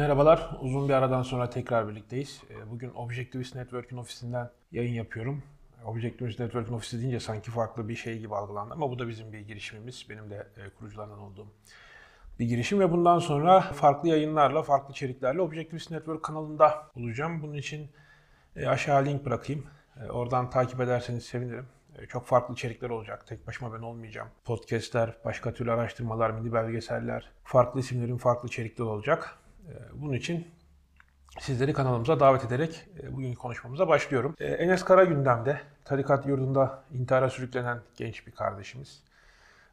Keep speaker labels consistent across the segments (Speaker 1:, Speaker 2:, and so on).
Speaker 1: Merhabalar, uzun bir aradan sonra tekrar birlikteyiz. Ee, Bugün Objectivist Network'ün ofisinden yayın yapıyorum. Objectivist Network'ün ofisi deyince sanki farklı bir şey gibi algılandı ama bu da bizim bir girişimimiz. Benim de e, kurucularından olduğum bir girişim ve bundan sonra farklı yayınlarla, farklı içeriklerle Objectivist Network kanalında olacağım. Bunun için e, aşağı link bırakayım. E, Oradan takip ederseniz sevinirim. Çok farklı içerikler olacak. Tek başıma ben olmayacağım. Podcastler, başka türlü araştırmalar, mini belgeseller, farklı isimlerin farklı içerikleri olacak. E, Bunun için sizleri kanalımıza davet ederek e, bugünkü konuşmamıza başlıyorum. E, Enes Kara gündemde. Tarikat yurdunda intihara sürüklenen genç bir kardeşimiz.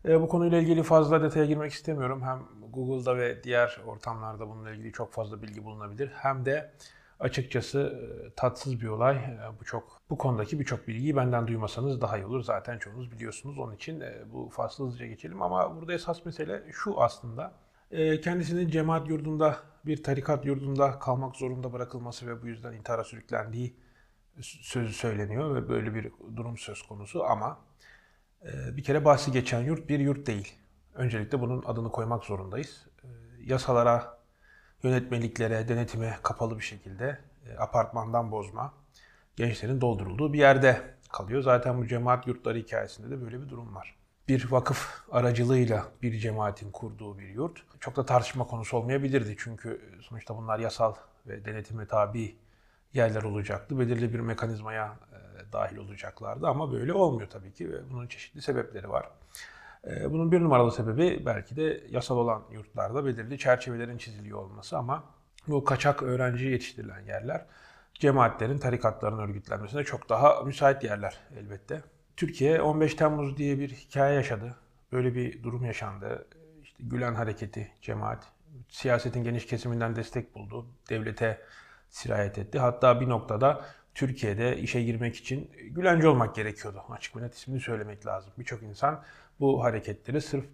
Speaker 1: E, Bu konuyla ilgili fazla detaya girmek istemiyorum. Hem Google'da ve diğer ortamlarda bununla ilgili çok fazla bilgi bulunabilir. Hem de açıkçası e, tatsız bir olay. Bu çok bu konudaki birçok bilgiyi benden duymasanız daha iyi olur. Zaten çoğunuz biliyorsunuz. Onun için e, bu faslı hızlıca geçelim ama burada esas mesele şu aslında. E, Kendisinin cemaat yurdunda, bir tarikat yurdunda kalmak zorunda bırakılması ve bu yüzden intihara sürüklendiği sözü söyleniyor ve böyle bir durum söz konusu ama e, bir kere bahsi geçen yurt bir yurt değil. Öncelikle bunun adını koymak zorundayız. E, Yasalara, yönetmeliklere, denetime kapalı bir şekilde e, apartmandan bozma gençlerin doldurulduğu bir yerde kalıyor. Zaten bu cemaat yurtları hikayesinde de böyle bir durum var. Bir vakıf aracılığıyla bir cemaatin kurduğu bir yurt çok da tartışma konusu olmayabilirdi. Çünkü sonuçta bunlar yasal ve denetime tabi yerler olacaktı. Belirli bir mekanizmaya e, dahil olacaklardı ama böyle olmuyor tabii ki ve bunun çeşitli sebepleri var. E, bunun bir numaralı sebebi belki de yasal olan yurtlarda belirli çerçevelerin çiziliyor olması ama bu kaçak öğrenci yetiştirilen yerler cemaatlerin, tarikatların örgütlenmesine çok daha müsait yerler elbette. Türkiye 15 Temmuz diye bir hikaye yaşadı. Böyle bir durum yaşandı. İşte Gülen Hareketi, cemaat, siyasetin geniş kesiminden destek buldu. Devlete sirayet etti. Hatta bir noktada Türkiye'de işe girmek için Gülenci olmak gerekiyordu. Açık ve net ismini söylemek lazım. Birçok insan bu hareketleri sırf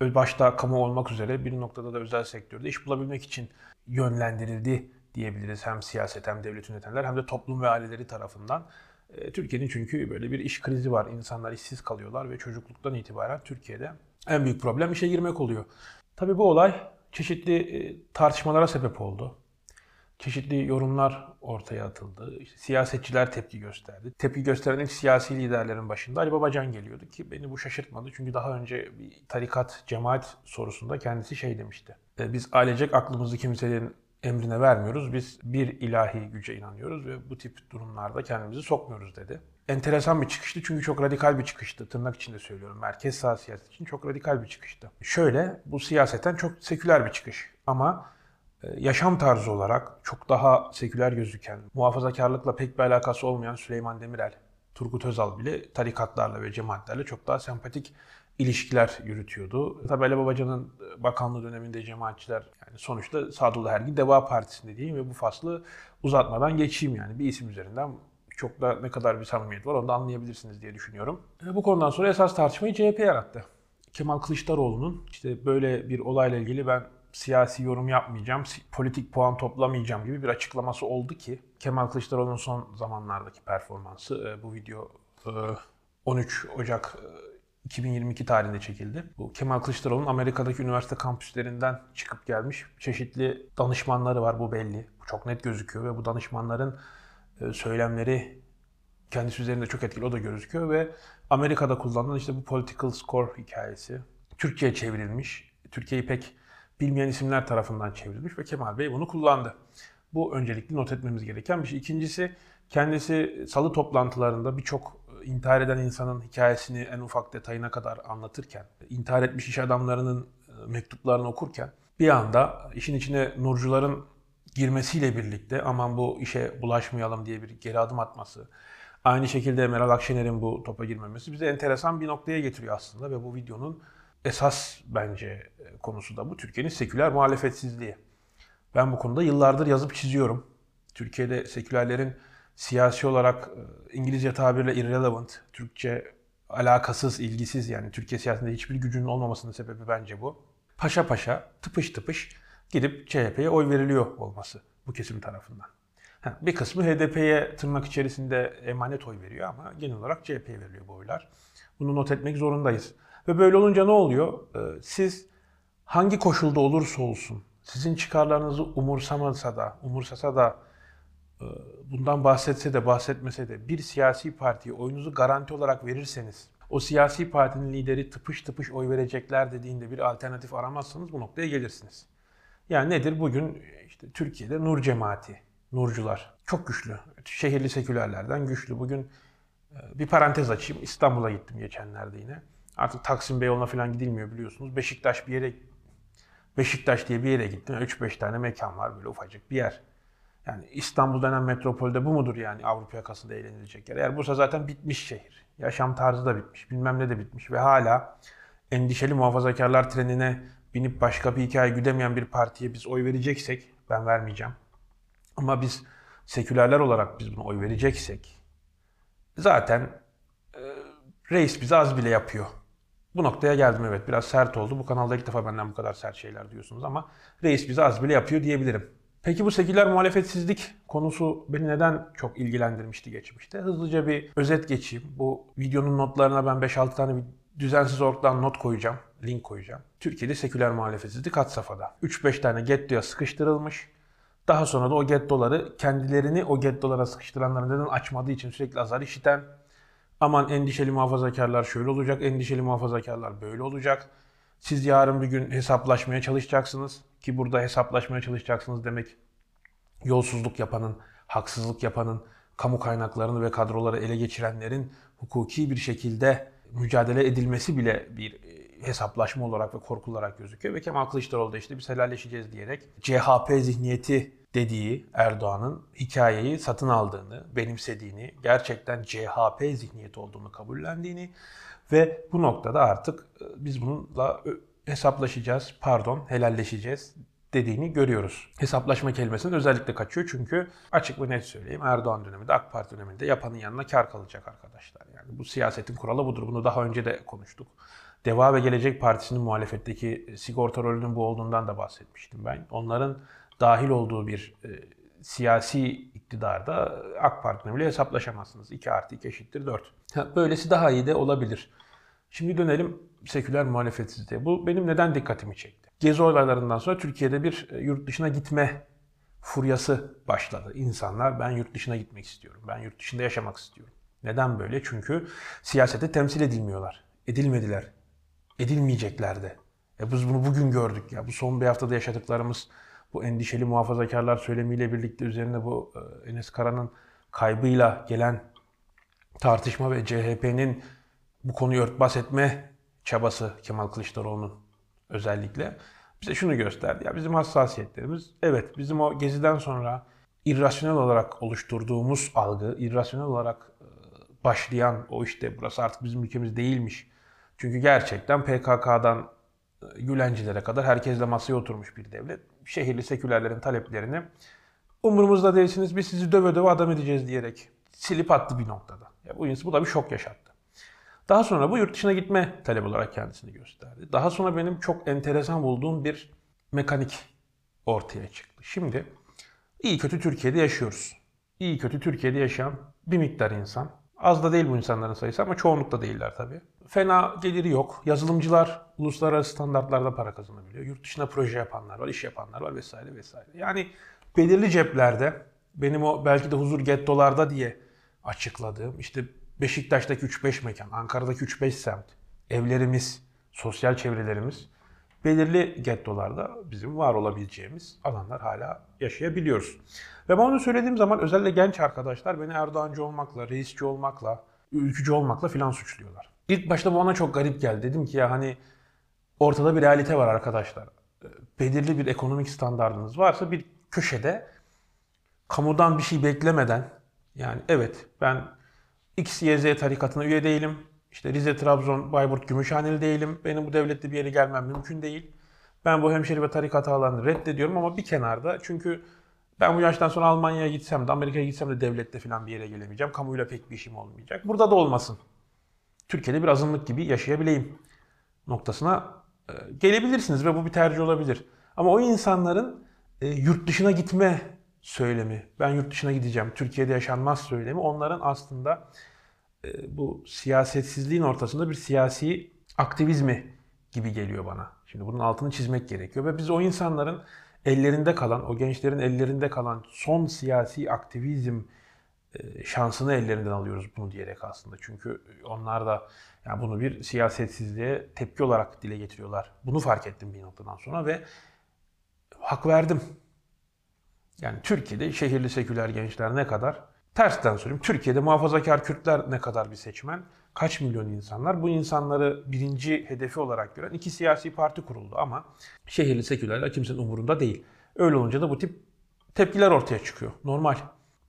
Speaker 1: başta kamu olmak üzere bir noktada da özel sektörde iş bulabilmek için yönlendirildi diyebiliriz. Hem siyaset hem devlet yönetenler hem de toplum ve aileleri tarafından. E, Türkiye'nin çünkü böyle bir iş krizi var. İnsanlar işsiz kalıyorlar ve çocukluktan itibaren Türkiye'de en büyük problem işe girmek oluyor. Tabii bu olay çeşitli e, tartışmalara sebep oldu. Çeşitli yorumlar ortaya atıldı. İşte siyasetçiler tepki gösterdi. Tepki gösteren ilk siyasi liderlerin başında Ali Babacan geliyordu ki beni bu şaşırtmadı. Çünkü daha önce bir tarikat, cemaat sorusunda kendisi şey demişti. E, Biz ailecek aklımızı kimsenin emrine vermiyoruz. Biz bir ilahi güce inanıyoruz ve bu tip durumlarda kendimizi sokmuyoruz dedi. Enteresan bir çıkıştı çünkü çok radikal bir çıkıştı. Tırnak içinde söylüyorum. Merkez sağ siyaset için çok radikal bir çıkıştı. Şöyle, bu siyaseten çok seküler bir çıkış. Ama e, yaşam tarzı olarak çok daha seküler gözüken, muhafazakarlıkla pek bir alakası olmayan Süleyman Demirel, Turgut Özal bile tarikatlarla ve cemaatlerle çok daha sempatik ilişkiler yürütüyordu. Tabii Ali Babacan'ın bakanlığı döneminde cemaatçiler yani sonuçta Sadullah Ergin Deva Partisi'nde diyeyim ve bu faslı uzatmadan geçeyim yani bir isim üzerinden çok da ne kadar bir samimiyet var onu da anlayabilirsiniz diye düşünüyorum. E, Bu konudan sonra esas tartışmayı CHP yarattı. Kemal Kılıçdaroğlu'nun işte böyle bir olayla ilgili ben siyasi yorum yapmayacağım, politik puan toplamayacağım gibi bir açıklaması oldu ki Kemal Kılıçdaroğlu'nun son zamanlardaki performansı e, bu video e, 13 Ocak e, 2022 tarihinde çekildi. Bu Kemal Kılıçdaroğlu'nun Amerika'daki üniversite kampüslerinden çıkıp gelmiş çeşitli danışmanları var bu belli. Bu çok net gözüküyor ve bu danışmanların e, söylemleri kendisi üzerinde çok etkili o da gözüküyor ve Amerika'da kullanılan işte bu political score hikayesi Türkçe'ye çevrilmiş. Türkiye'yi pek bilmeyen isimler tarafından çevrilmiş ve Kemal Bey bunu kullandı. Bu öncelikli not etmemiz gereken bir şey. İkincisi kendisi salı toplantılarında birçok intihar eden insanın hikayesini en ufak detayına kadar anlatırken, intihar etmiş iş adamlarının e, mektuplarını okurken bir anda işin içine nurcuların girmesiyle birlikte aman bu işe bulaşmayalım diye bir geri adım atması, aynı şekilde Meral Akşener'in bu topa girmemesi bizi enteresan bir noktaya getiriyor aslında ve bu videonun esas bence e, konusu da bu Türkiye'nin seküler muhalefetsizliği. Ben bu konuda yıllardır yazıp çiziyorum. Türkiye'de sekülerlerin siyasi olarak e, İngilizce tabirle irrelevant, Türkçe alakasız, ilgisiz yani Türkiye siyasetinde hiçbir gücünün olmamasının sebebi bence bu. Paşa paşa, tıpış tıpış gidip CHP'ye oy veriliyor olması bu kesim tarafından. Bir kısmı HDP'ye tırnak içerisinde emanet oy veriyor ama genel olarak CHP'ye veriliyor bu oylar. Bunu not etmek zorundayız. Ve böyle olunca ne oluyor? Ee, Siz hangi koşulda olursa olsun sizin çıkarlarınızı umursamasa da, umursasa da e, bundan bahsetse de bahsetmese de bir siyasi partiye oyunuzu garanti olarak verirseniz o siyasi partinin lideri tıpış tıpış oy verecekler dediğinde bir alternatif aramazsanız bu noktaya gelirsiniz. Yani nedir? Bugün işte Türkiye'de Nur cemaati, Nurcular çok güçlü. Şehirli sekülerlerden güçlü. Bugün e, bir parantez açayım. İstanbul'a gittim geçenlerde yine. Artık Taksim Beyoğlu'na falan gidilmiyor biliyorsunuz. Beşiktaş bir yere Beşiktaş diye bir yere gittim. 3-5 tane mekan var böyle ufacık bir yer. Yani İstanbul denen metropolde bu mudur yani Avrupa yakasında eğlenilecek yer? Eğer Bursa zaten bitmiş şehir. Yaşam tarzı da bitmiş, bilmem ne de bitmiş ve hala endişeli muhafazakarlar trenine binip başka bir hikaye güdemeyen bir partiye biz oy vereceksek, ben vermeyeceğim. Ama biz sekülerler olarak biz buna oy vereceksek, zaten e, reis bize az bile yapıyor. Bu noktaya geldim evet biraz sert oldu. Bu kanalda ilk defa benden bu kadar sert şeyler diyorsunuz ama reis bize az bile yapıyor diyebilirim. Peki bu seküler muhalefetsizlik konusu beni neden çok ilgilendirmişti geçmişte? Hızlıca bir özet geçeyim. Bu videonun notlarına ben 5-6 tane bir düzensiz ortadan not koyacağım, link koyacağım. Türkiye'de seküler muhalefetsizlik had safhada. 3-5 tane gettoya sıkıştırılmış. Daha sonra da o gettoları kendilerini o gettolara sıkıştıranların neden açmadığı için sürekli azar işiten, aman endişeli muhafazakarlar şöyle olacak, endişeli muhafazakarlar böyle olacak. Siz yarın bir gün hesaplaşmaya çalışacaksınız ki burada hesaplaşmaya çalışacaksınız demek yolsuzluk yapanın, haksızlık yapanın, kamu kaynaklarını ve kadroları ele geçirenlerin hukuki bir şekilde mücadele edilmesi bile bir e, hesaplaşma olarak ve korkularak gözüküyor. Ve Kemal Kılıçdaroğlu da işte biz helalleşeceğiz diyerek CHP zihniyeti dediği Erdoğan'ın hikayeyi satın aldığını, benimsediğini, gerçekten CHP zihniyeti olduğunu kabullendiğini ve bu noktada artık e, biz bununla hesaplaşacağız, pardon helalleşeceğiz dediğini görüyoruz. Hesaplaşma kelimesinden özellikle kaçıyor çünkü açık ve net söyleyeyim Erdoğan döneminde AK Parti döneminde yapanın yanına kar kalacak arkadaşlar. Yani bu siyasetin kuralı budur. Bunu daha önce de konuştuk. Deva ve Gelecek Partisi'nin muhalefetteki sigorta rolünün bu olduğundan da bahsetmiştim ben. Onların dahil olduğu bir e, siyasi iktidarda AK Parti'ne bile hesaplaşamazsınız. 2 artı 2 eşittir 4. Böylesi daha iyi de olabilir. Şimdi dönelim seküler muhalefetsizliğe. Bu benim neden dikkatimi çekti? Gezi olaylarından sonra Türkiye'de bir e, yurt dışına gitme furyası başladı. İnsanlar ben yurt dışına gitmek istiyorum. Ben yurt dışında yaşamak istiyorum. Neden böyle? Çünkü siyasete temsil edilmiyorlar. Edilmediler. Edilmeyecekler de. E biz bunu bugün gördük ya. Bu son bir haftada yaşadıklarımız bu endişeli muhafazakarlar söylemiyle birlikte üzerine bu e, Enes Kara'nın kaybıyla gelen tartışma ve CHP'nin bu konuyu örtbas etme çabası Kemal Kılıçdaroğlu'nun özellikle bize şunu gösterdi. Ya bizim hassasiyetlerimiz evet bizim o geziden sonra irrasyonel olarak oluşturduğumuz algı, irrasyonel olarak e, başlayan o işte burası artık bizim ülkemiz değilmiş. Çünkü gerçekten PKK'dan Gülencilere kadar herkesle masaya oturmuş bir devlet. Şehirli sekülerlerin taleplerini umurumuzda değilsiniz biz sizi döve döve adam edeceğiz diyerek silip attı bir noktada. Ya bu, bu da bir şok yaşattı. Daha sonra bu yurt dışına gitme talep olarak kendisini gösterdi. Daha sonra benim çok enteresan bulduğum bir mekanik ortaya çıktı. Şimdi iyi kötü Türkiye'de yaşıyoruz. İyi kötü Türkiye'de yaşayan bir miktar insan. Az da değil bu insanların sayısı ama çoğunlukta değiller tabii. Fena geliri yok. Yazılımcılar uluslararası standartlarda para kazanabiliyor. Yurt dışına proje yapanlar var, iş yapanlar var vesaire vesaire. Yani belirli ceplerde benim o belki de huzur gettolarda diye açıkladığım işte Beşiktaş'taki 3-5 mekan, Ankara'daki 3-5 semt, evlerimiz, sosyal çevrelerimiz belirli gettolarda bizim var olabileceğimiz alanlar hala yaşayabiliyoruz. Ve ben onu söylediğim zaman özellikle genç arkadaşlar beni Erdoğancı olmakla, reisçi olmakla, ülkücü olmakla filan suçluyorlar. İlk başta bu bana çok garip geldi. Dedim ki ya hani ortada bir realite var arkadaşlar. Belirli bir ekonomik standartınız varsa bir köşede kamudan bir şey beklemeden yani evet ben X, Y, Z tarikatına üye değilim. İşte Rize, Trabzon, Bayburt, Gümüşhaneli değilim. Benim bu devlette bir yere gelmem mümkün değil. Ben bu hemşeri ve tarikat ağlarını reddediyorum ama bir kenarda. Çünkü ben bu yaştan sonra Almanya'ya gitsem de Amerika'ya gitsem de devlette falan bir yere gelemeyeceğim. Kamuyla pek bir işim olmayacak. Burada da olmasın. Türkiye'de bir azınlık gibi yaşayabileyim noktasına e, gelebilirsiniz ve bu bir tercih olabilir. Ama o insanların e, yurt dışına gitme söylemi, ben yurt dışına gideceğim, Türkiye'de yaşanmaz söylemi onların aslında e, bu siyasetsizliğin ortasında bir siyasi aktivizmi gibi geliyor bana. Şimdi bunun altını çizmek gerekiyor ve biz o insanların ellerinde kalan, o gençlerin ellerinde kalan son siyasi aktivizm şansını ellerinden alıyoruz bunu diyerek aslında. Çünkü onlar da yani bunu bir siyasetsizliğe tepki olarak dile getiriyorlar. Bunu fark ettim bir noktadan sonra ve hak verdim. Yani Türkiye'de şehirli seküler gençler ne kadar? Tersten söyleyeyim. Türkiye'de muhafazakar Kürtler ne kadar bir seçmen? Kaç milyon insanlar? Bu insanları birinci hedefi olarak gören iki siyasi parti kuruldu ama şehirli sekülerler kimsenin umurunda değil. Öyle olunca da bu tip tepkiler ortaya çıkıyor. Normal.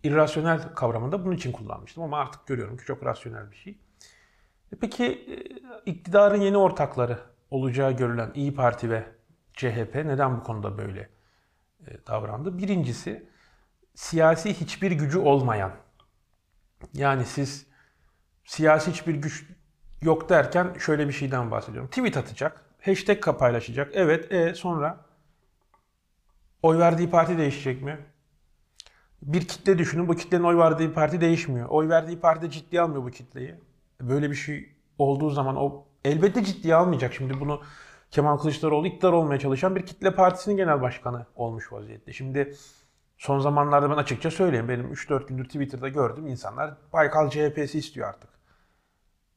Speaker 1: İrrasyonel kavramında bunun için kullanmıştım ama artık görüyorum ki çok rasyonel bir şey. E peki e, iktidarın yeni ortakları olacağı görülen İyi Parti ve CHP neden bu konuda böyle e, davrandı? Birincisi siyasi hiçbir gücü olmayan. Yani siz siyasi hiçbir güç yok derken şöyle bir şeyden bahsediyorum. Tweet atacak, hashtag paylaşacak. Evet, e sonra oy verdiği parti değişecek mi? Bir kitle düşünün. Bu kitlenin oy verdiği parti değişmiyor. Oy verdiği parti ciddiye almıyor bu kitleyi. Böyle bir şey olduğu zaman o elbette ciddiye almayacak. Şimdi bunu Kemal Kılıçdaroğlu iktidar olmaya çalışan bir kitle partisinin genel başkanı olmuş vaziyette. Şimdi son zamanlarda ben açıkça söyleyeyim. Benim 3-4 gündür Twitter'da gördüm insanlar Baykal CHP'si istiyor artık.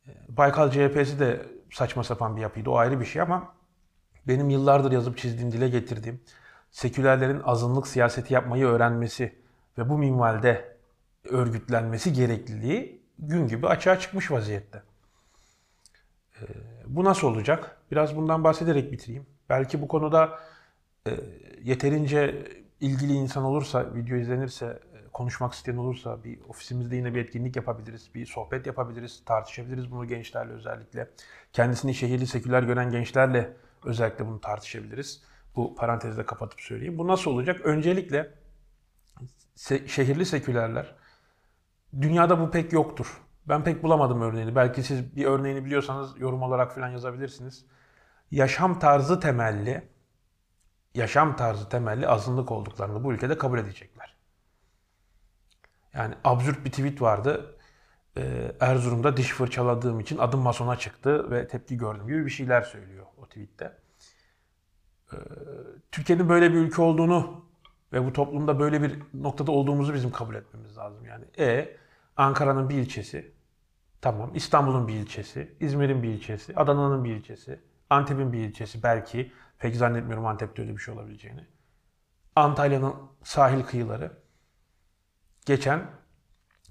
Speaker 1: Ee, Baykal CHP'si de saçma sapan bir yapıydı. O ayrı bir şey ama benim yıllardır yazıp çizdiğim, dile getirdiğim sekülerlerin azınlık siyaseti yapmayı öğrenmesi ve bu minvalde örgütlenmesi gerekliliği gün gibi açığa çıkmış vaziyette. Ee, bu nasıl olacak? Biraz bundan bahsederek bitireyim. Belki bu konuda e, yeterince ilgili insan olursa, video izlenirse, e, konuşmak isteyen olursa bir ofisimizde yine bir etkinlik yapabiliriz, bir sohbet yapabiliriz, tartışabiliriz bunu gençlerle özellikle. Kendisini şehirli seküler gören gençlerle özellikle bunu tartışabiliriz. Bu parantezi de kapatıp söyleyeyim. Bu nasıl olacak? Öncelikle se- şehirli sekülerler, dünyada bu pek yoktur. Ben pek bulamadım örneğini. Belki siz bir örneğini biliyorsanız yorum olarak falan yazabilirsiniz. Yaşam tarzı temelli, yaşam tarzı temelli azınlık olduklarını bu ülkede kabul edecekler. Yani absürt bir tweet vardı. Ee, Erzurum'da diş fırçaladığım için adım masona çıktı ve tepki gördüm gibi bir şeyler söylüyor o tweette. Ee, Türkiye'nin böyle bir ülke olduğunu ve bu toplumda böyle bir noktada olduğumuzu bizim kabul etmemiz lazım. Yani e Ankara'nın bir ilçesi, tamam İstanbul'un bir ilçesi, İzmir'in bir ilçesi, Adana'nın bir ilçesi, Antep'in bir ilçesi belki, pek zannetmiyorum Antep'te öyle bir şey olabileceğini. Antalya'nın sahil kıyıları. Geçen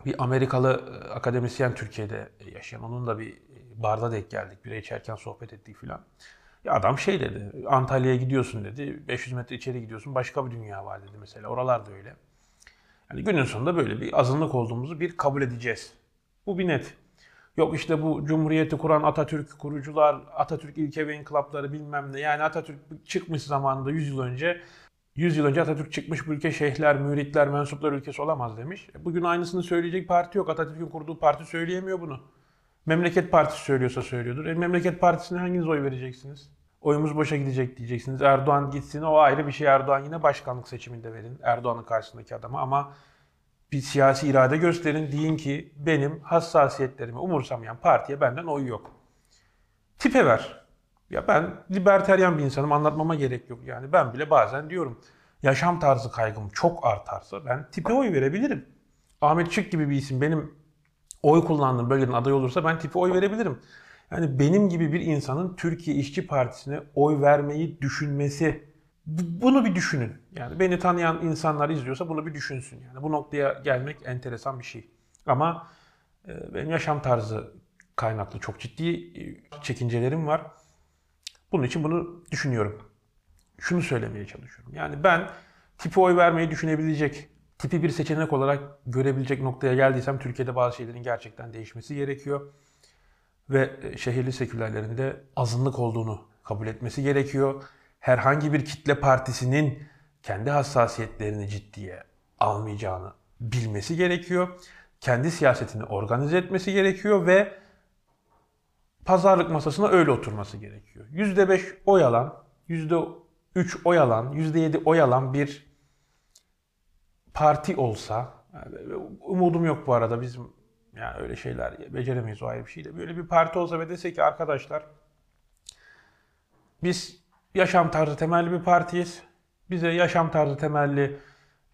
Speaker 1: bir Amerikalı e, akademisyen Türkiye'de yaşayan, onun da bir barda denk geldik, bira içerken sohbet ettik filan. Ya adam şey dedi, Antalya'ya gidiyorsun dedi, 500 metre içeri gidiyorsun, başka bir dünya var dedi mesela. Oralar da öyle. Yani günün sonunda böyle bir azınlık olduğumuzu bir kabul edeceğiz. Bu bir net. Yok işte bu Cumhuriyeti kuran Atatürk kurucular, Atatürk ilke ve inkılapları bilmem ne. Yani Atatürk çıkmış zamanında 100 yıl önce 100 yıl önce Atatürk çıkmış bu ülke şeyhler, müritler, mensuplar ülkesi olamaz demiş. E, bugün aynısını söyleyecek parti yok. Atatürk'ün kurduğu parti söyleyemiyor bunu. Memleket Partisi söylüyorsa söylüyordur. E, Memleket Partisi'ne hanginiz oy vereceksiniz? Oyumuz boşa gidecek diyeceksiniz. Erdoğan gitsin o ayrı bir şey. Erdoğan yine başkanlık seçiminde verin. Erdoğan'ın karşısındaki adama ama bir siyasi irade gösterin. Deyin ki benim hassasiyetlerimi umursamayan partiye benden oy yok. Tipe ver. Ya ben liberteryan bir insanım anlatmama gerek yok. Yani ben bile bazen diyorum yaşam tarzı kaygım çok artarsa ben tipe oy verebilirim. Ahmet Çık gibi bir isim benim oy kullandığım bölgeden aday olursa ben tipe oy verebilirim. Yani benim gibi bir insanın Türkiye İşçi Partisi'ne oy vermeyi düşünmesi bunu bir düşünün. Yani beni tanıyan insanlar izliyorsa bunu bir düşünsün. Yani bu noktaya gelmek enteresan bir şey. Ama e, benim yaşam tarzı kaynaklı çok ciddi e, çekincelerim var. Bunun için bunu düşünüyorum. Şunu söylemeye çalışıyorum. Yani ben tipi oy vermeyi düşünebilecek, tipi bir seçenek olarak görebilecek noktaya geldiysem Türkiye'de bazı şeylerin gerçekten değişmesi gerekiyor. Ve e, şehirli sekülerlerin de azınlık olduğunu kabul etmesi gerekiyor. Herhangi bir kitle partisinin kendi hassasiyetlerini ciddiye almayacağını bilmesi gerekiyor. Kendi siyasetini organize etmesi gerekiyor ve pazarlık masasına öyle oturması gerekiyor. %5 oy alan, %3 oy alan, %7 oy alan bir parti olsa, umudum yok bu arada bizim yani öyle şeyler beceremeyiz o ayrı bir şey de. Böyle bir parti olsa ve dese ki arkadaşlar biz yaşam tarzı temelli bir partiyiz. Bize yaşam tarzı temelli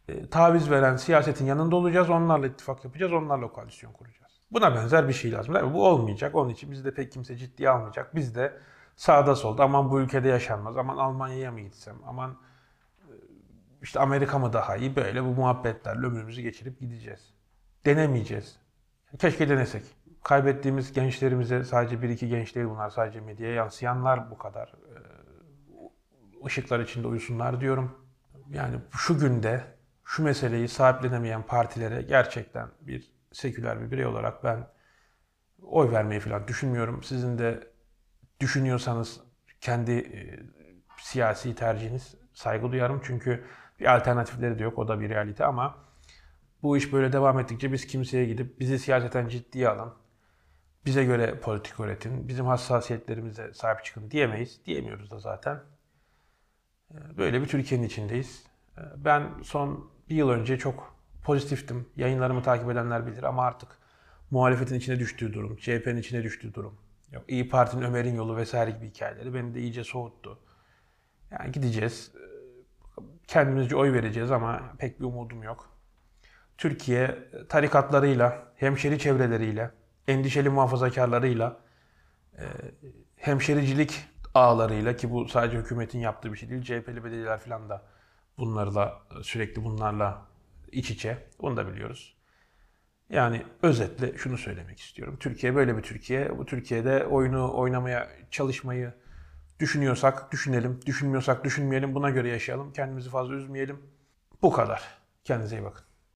Speaker 1: e, taviz veren siyasetin yanında olacağız. Onlarla ittifak yapacağız. Onlarla koalisyon kuracağız. Buna benzer bir şey lazım. Değil? Bu olmayacak. Onun için bizi de pek kimse ciddiye almayacak. Biz de sağda solda aman bu ülkede yaşanmaz. Aman Almanya'ya mı gitsem? Aman işte Amerika mı daha iyi? Böyle bu muhabbetlerle ömrümüzü geçirip gideceğiz. Denemeyeceğiz. Keşke denesek. Kaybettiğimiz gençlerimize sadece bir iki genç değil bunlar sadece medyaya yansıyanlar bu kadar e, ışıklar içinde uyusunlar diyorum. Yani şu günde şu meseleyi sahiplenemeyen partilere gerçekten bir seküler bir birey olarak ben oy vermeyi falan düşünmüyorum. Sizin de düşünüyorsanız kendi e, siyasi tercihiniz saygı duyarım. Çünkü bir alternatifleri de yok. O da bir realite ama bu iş böyle devam ettikçe biz kimseye gidip bizi siyaseten ciddiye alın. Bize göre politik öğretin. Bizim hassasiyetlerimize sahip çıkın diyemeyiz. Diyemiyoruz da zaten. E, Böyle bir Türkiye'nin içindeyiz. E, Ben son bir yıl önce çok pozitiftim. Yayınlarımı takip edenler bilir ama artık muhalefetin içine düştüğü durum, CHP'nin içine düştüğü durum, yok İyi Parti'nin Ömer'in yolu vesaire gibi hikayeleri beni de iyice soğuttu. Yani gideceğiz, e, kendimizce oy vereceğiz ama pek bir umudum yok. Türkiye tarikatlarıyla, hemşeri çevreleriyle, endişeli muhafazakarlarıyla, e, hemşericilik ağlarıyla ki bu sadece hükümetin yaptığı bir şey değil. CHP'li belediyeler falan da bunlarla sürekli bunlarla iç içe. Bunu da biliyoruz. Yani özetle şunu söylemek istiyorum. Türkiye böyle bir Türkiye. Bu Türkiye'de oyunu oynamaya çalışmayı düşünüyorsak düşünelim. Düşünmüyorsak düşünmeyelim. Buna göre yaşayalım. Kendimizi fazla üzmeyelim. Bu kadar. Kendinize iyi bakın.